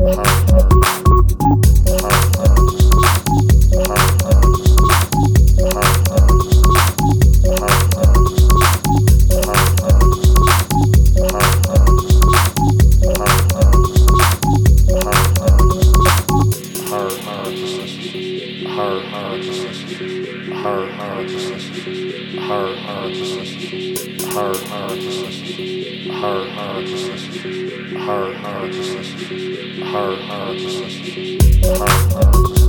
House. her consciousness, her consciousness, her consciousness, her consciousness, her consciousness, her consciousness, her consciousness.